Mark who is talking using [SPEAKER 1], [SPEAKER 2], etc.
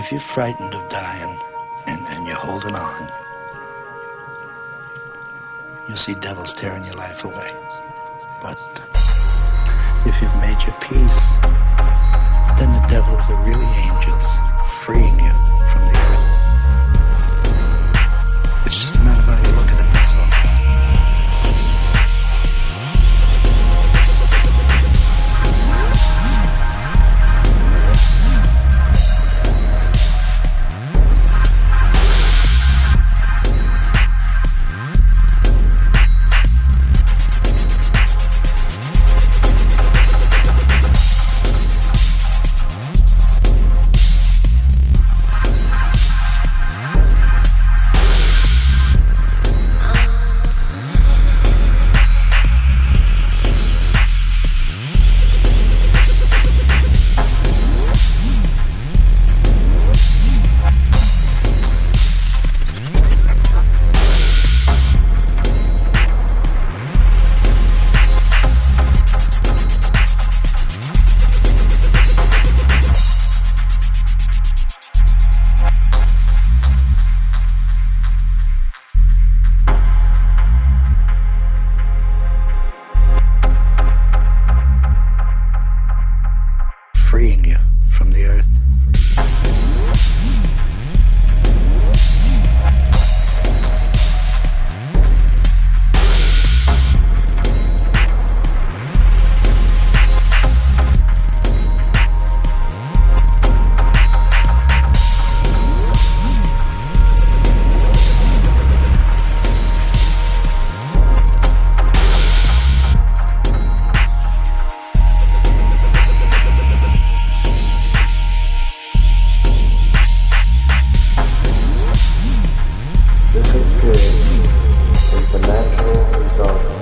[SPEAKER 1] if you're frightened of dying and, and you're holding on, you'll see devils tearing your life away. But if you've made your peace, then the devils are really angels freeing you. experience is the natural result